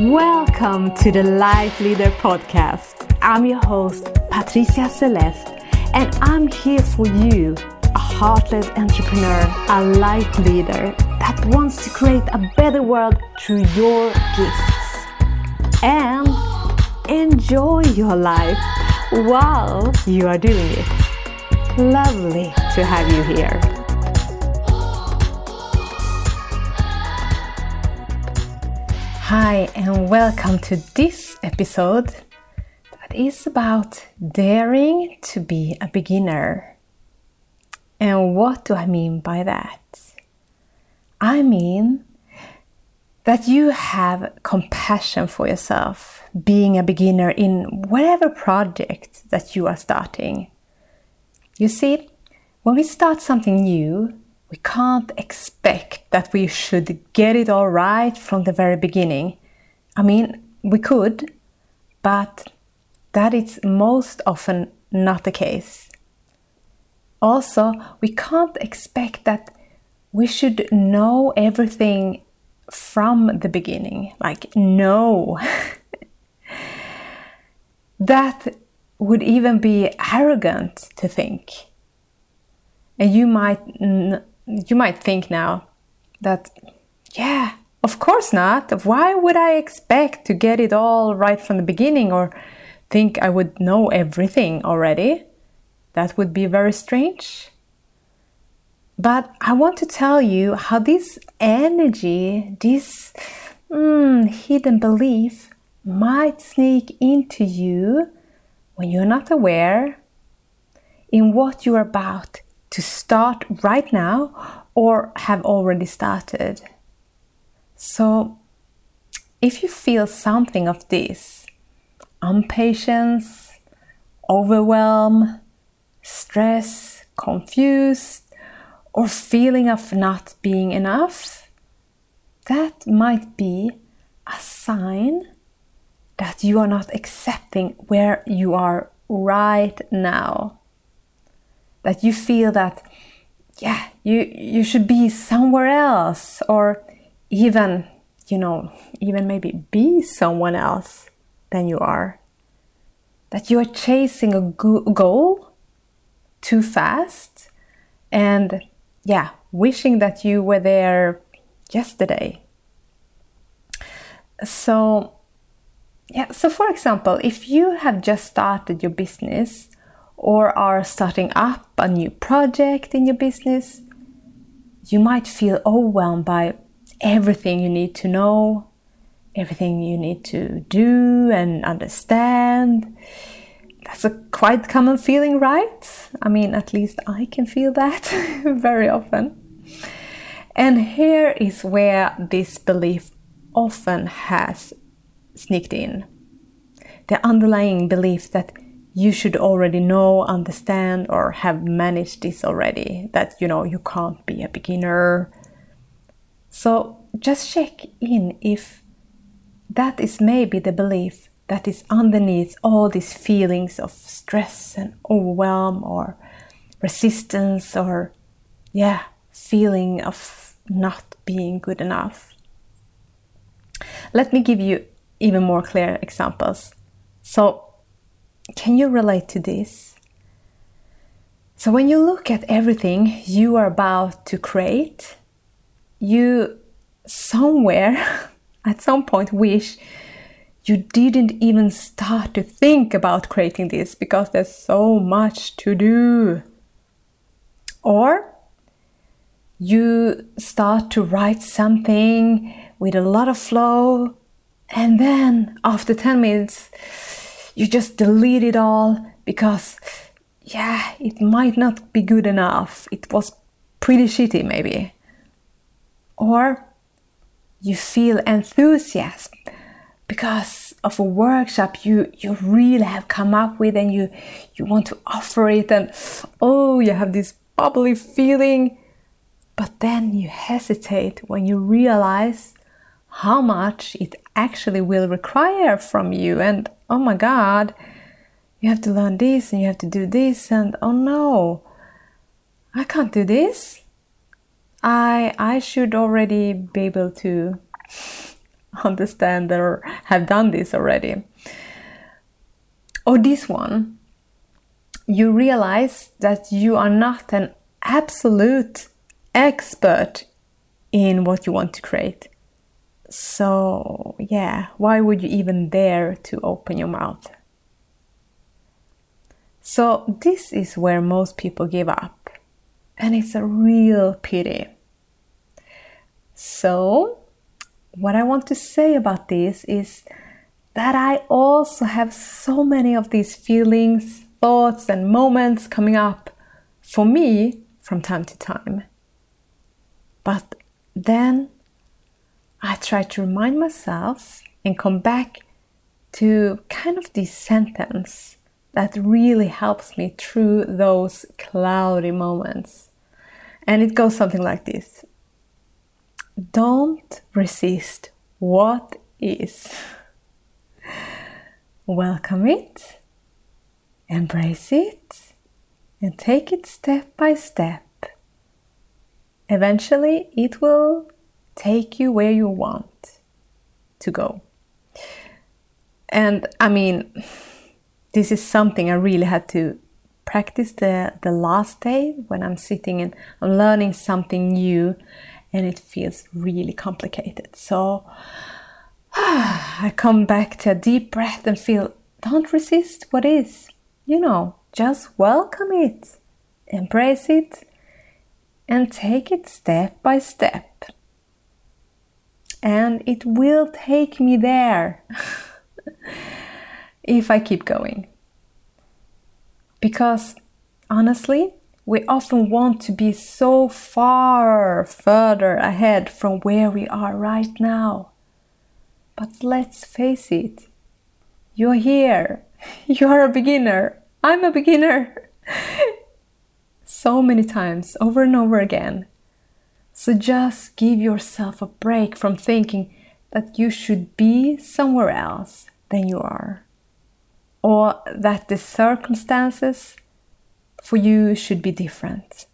Welcome to the Life Leader Podcast. I'm your host, Patricia Celeste, and I'm here for you, a heart-led entrepreneur, a life leader that wants to create a better world through your gifts. And enjoy your life while you are doing it. Lovely to have you here. Hi, and welcome to this episode that is about daring to be a beginner. And what do I mean by that? I mean that you have compassion for yourself, being a beginner in whatever project that you are starting. You see, when we start something new, we can't expect that we should get it all right from the very beginning. I mean, we could, but that is most often not the case. Also, we can't expect that we should know everything from the beginning. Like, no. that would even be arrogant to think. And you might you might think now that, yeah, of course not. Why would I expect to get it all right from the beginning or think I would know everything already? That would be very strange. But I want to tell you how this energy, this mm, hidden belief, might sneak into you when you're not aware in what you're about to start right now or have already started. So, if you feel something of this impatience, overwhelm, stress, confused, or feeling of not being enough, that might be a sign that you are not accepting where you are right now that you feel that yeah you you should be somewhere else or even you know even maybe be someone else than you are. That you are chasing a goal too fast and yeah wishing that you were there yesterday. So yeah so for example if you have just started your business or are starting up a new project in your business, you might feel overwhelmed by everything you need to know, everything you need to do and understand. That's a quite common feeling, right? I mean, at least I can feel that very often. And here is where this belief often has sneaked in. The underlying belief that you should already know, understand, or have managed this already. That you know you can't be a beginner. So just check in if that is maybe the belief that is underneath all these feelings of stress and overwhelm or resistance or yeah feeling of not being good enough let me give you even more clear examples so can you relate to this? So, when you look at everything you are about to create, you somewhere at some point wish you didn't even start to think about creating this because there's so much to do. Or you start to write something with a lot of flow, and then after 10 minutes, you just delete it all because, yeah, it might not be good enough. It was pretty shitty, maybe. Or you feel enthusiasm because of a workshop you you really have come up with and you you want to offer it and oh you have this bubbly feeling but then you hesitate when you realize how much it actually will require from you and oh my god you have to learn this and you have to do this and oh no i can't do this i i should already be able to understand or have done this already. Or this one, you realize that you are not an absolute expert in what you want to create. So, yeah, why would you even dare to open your mouth? So, this is where most people give up, and it's a real pity. So, what I want to say about this is that I also have so many of these feelings, thoughts, and moments coming up for me from time to time. But then I try to remind myself and come back to kind of this sentence that really helps me through those cloudy moments. And it goes something like this Don't resist what is. Welcome it, embrace it, and take it step by step. Eventually, it will take you where you want to go. And I mean, this is something I really had to practice the, the last day when I'm sitting and I'm learning something new and it feels really complicated. So I come back to a deep breath and feel don't resist what is. You know, just welcome it, embrace it, and take it step by step and it will take me there if I keep going. Because honestly, we often want to be so far further ahead from where we are right now. But let's face it, you're here. You're a beginner. I'm a beginner. so many times, over and over again. So just give yourself a break from thinking that you should be somewhere else than you are, or that the circumstances for you should be different.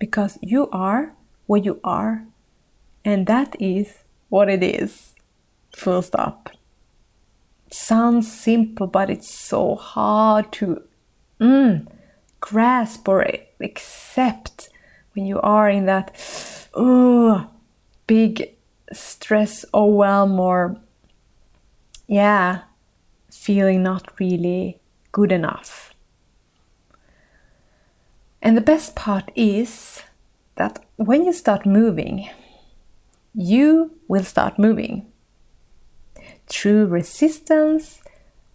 Because you are what you are, and that is what it is. Full stop. sounds simple, but it's so hard to mm, grasp or accept when you are in that uh, big stress, overwhelm, or yeah, feeling not really good enough. And the best part is that when you start moving, you will start moving through resistance,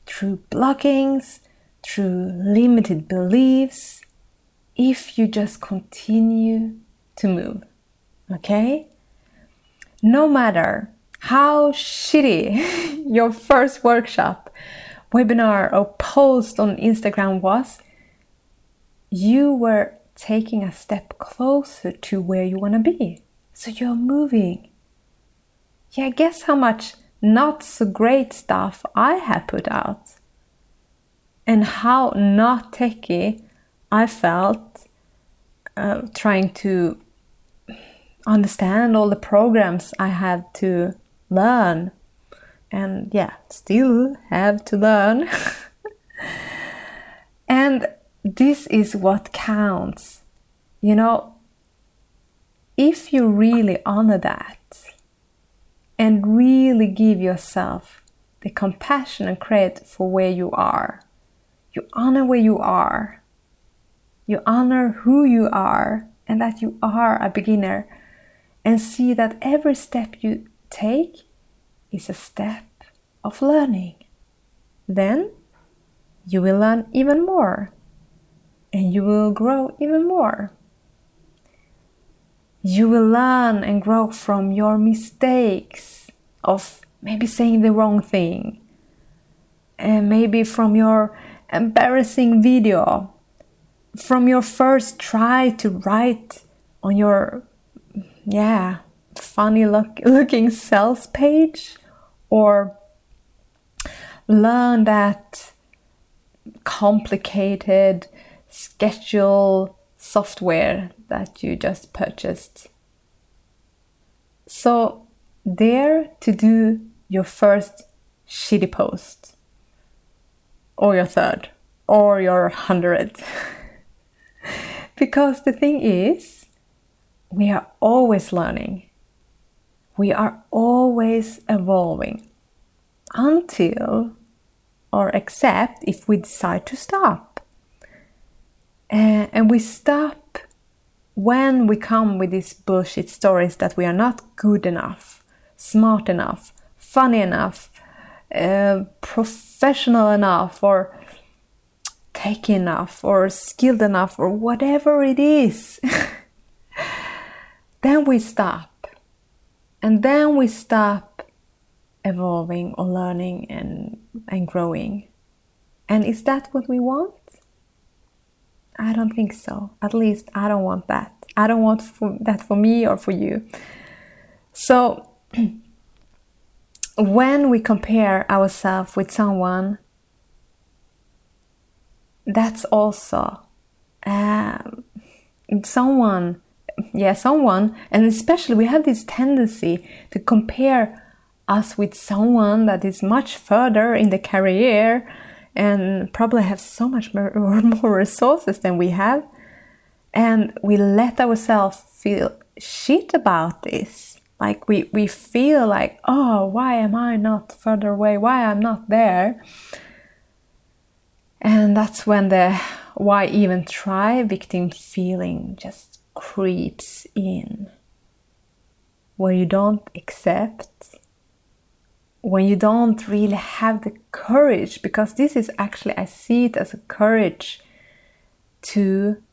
through blockings, through limited beliefs, if you just continue to move. Okay? No matter how shitty your first workshop, webinar, or post on Instagram was, you were taking a step closer to where you want to be. So you're moving. Yeah, guess how much not so great stuff I have put out? And how not techy I felt uh, trying to understand all the programs I had to learn and yeah, still have to learn. and this is what counts. You know, if you really honor that and really give yourself the compassion and credit for where you are, you honor where you are, you honor who you are and that you are a beginner, and see that every step you take is a step of learning. Then you will learn even more and you will grow even more. You will learn and grow from your mistakes of maybe saying the wrong thing, and maybe from your embarrassing video from your first try to write on your yeah funny look, looking sales page or learn that complicated schedule software that you just purchased so dare to do your first shitty post, or your third, or your hundredth. because the thing is, we are always learning, we are always evolving until or except if we decide to stop. And we stop when we come with these bullshit stories that we are not good enough, smart enough, funny enough, uh, professional enough, or take enough, or skilled enough, or whatever it is. then we stop. And then we stop evolving or learning and, and growing. And is that what we want? I don't think so. At least I don't want that. I don't want for, that for me or for you. So, when we compare ourselves with someone, that's also um, someone, yeah, someone, and especially we have this tendency to compare us with someone that is much further in the career and probably have so much more, more resources than we have. And we let ourselves feel shit about this. Like we, we feel like, oh, why am I not further away? Why I'm not there? And that's when the why even try victim feeling just creeps in. Where you don't accept when you don't really have the courage, because this is actually, I see it as a courage to,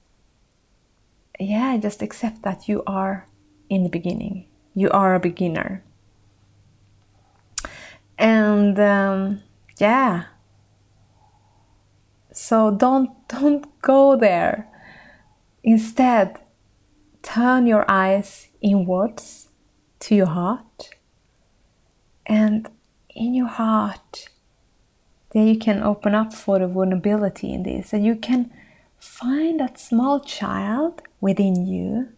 yeah, just accept that you are in the beginning. You are a beginner. And um, yeah, so don't don't go there. Instead, turn your eyes inwards to your heart. And in your heart there you can open up for the vulnerability in this. And you can find that small child within you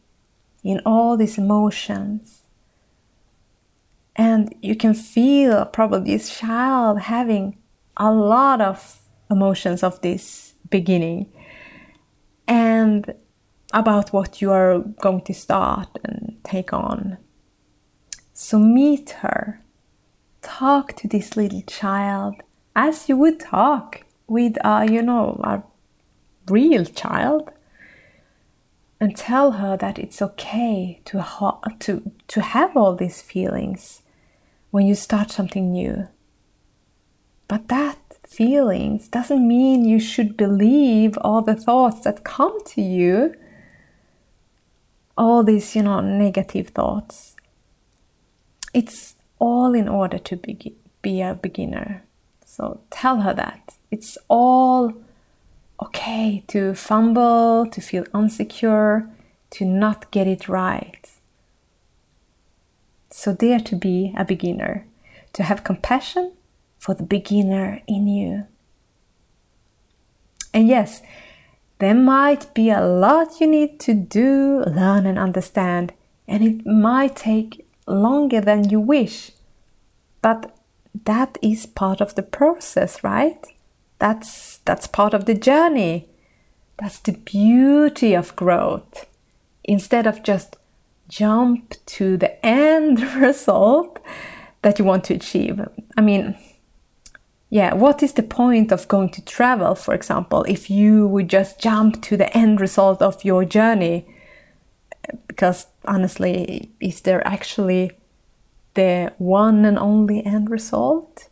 in all these emotions. And you can feel probably this child having a lot of emotions of this beginning. And about what you are going to start and take on. So meet her. Talk to this little child as you would talk with a, you know, a real child. And tell her that it's okay to, ha- to, to have all these feelings when you start something new. But that feelings doesn't mean you should believe all the thoughts that come to you, all these, you know, negative thoughts. It's all in order to be, be a beginner. So tell her that. It's all okay to fumble, to feel insecure, to not get it right. So dare to be a beginner, to have compassion for the beginner in you. And yes, there might be a lot you need to do, learn, and understand, and it might take longer than you wish. But that is part of the process, right? That's that's part of the journey. That's the beauty of growth. Instead of just jump to the end result that you want to achieve. I mean, yeah, what is the point of going to travel, for example, if you would just jump to the end result of your journey? Because honestly, is there actually the one and only end result?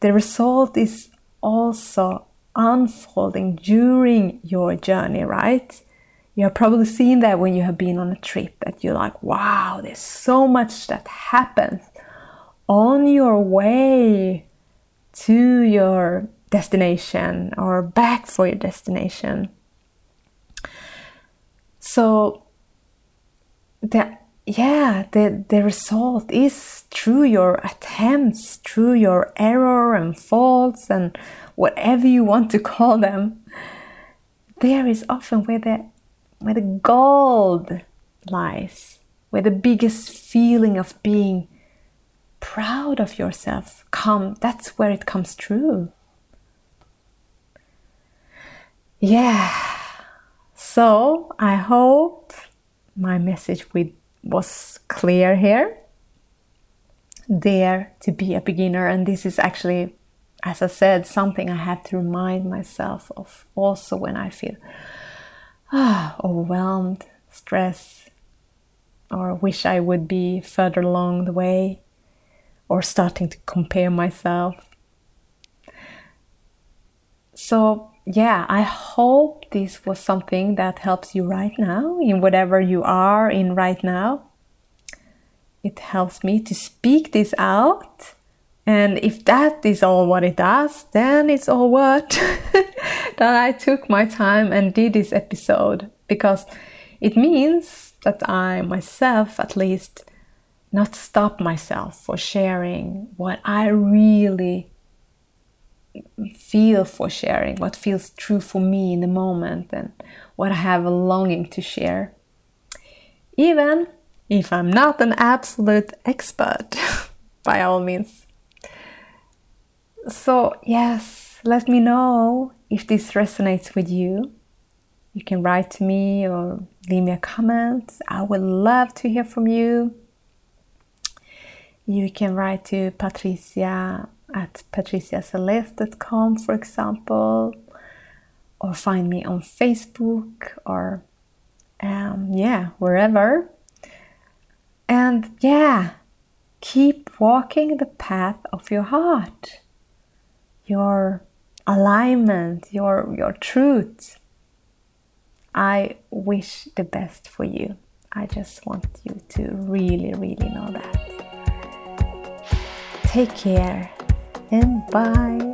The result is also unfolding during your journey, right? You have probably seen that when you have been on a trip that you're like, wow, there's so much that happens on your way to your destination or back for your destination. So the yeah, the, the result is through your attempts, through your error and faults and whatever you want to call them. There is often where the where the gold lies, where the biggest feeling of being proud of yourself. Come, that's where it comes true. Yeah. So I hope my message with, was clear here. Dare to be a beginner, and this is actually, as I said, something I have to remind myself of also when I feel ah, overwhelmed, stress, or wish I would be further along the way, or starting to compare myself. So, yeah, I hope this was something that helps you right now in whatever you are in right now. It helps me to speak this out. And if that is all what it does, then it's all worth that I took my time and did this episode because it means that I myself, at least, not stop myself for sharing what I really feel for sharing, what feels true for me in the moment, and what I have a longing to share. Even if I'm not an absolute expert, by all means. So, yes, let me know if this resonates with you. You can write to me or leave me a comment. I would love to hear from you. You can write to Patricia at patriciaceleste.com, for example, or find me on Facebook or, um, yeah, wherever. And yeah, keep walking the path of your heart, your alignment, your, your truth. I wish the best for you. I just want you to really, really know that. Take care and bye.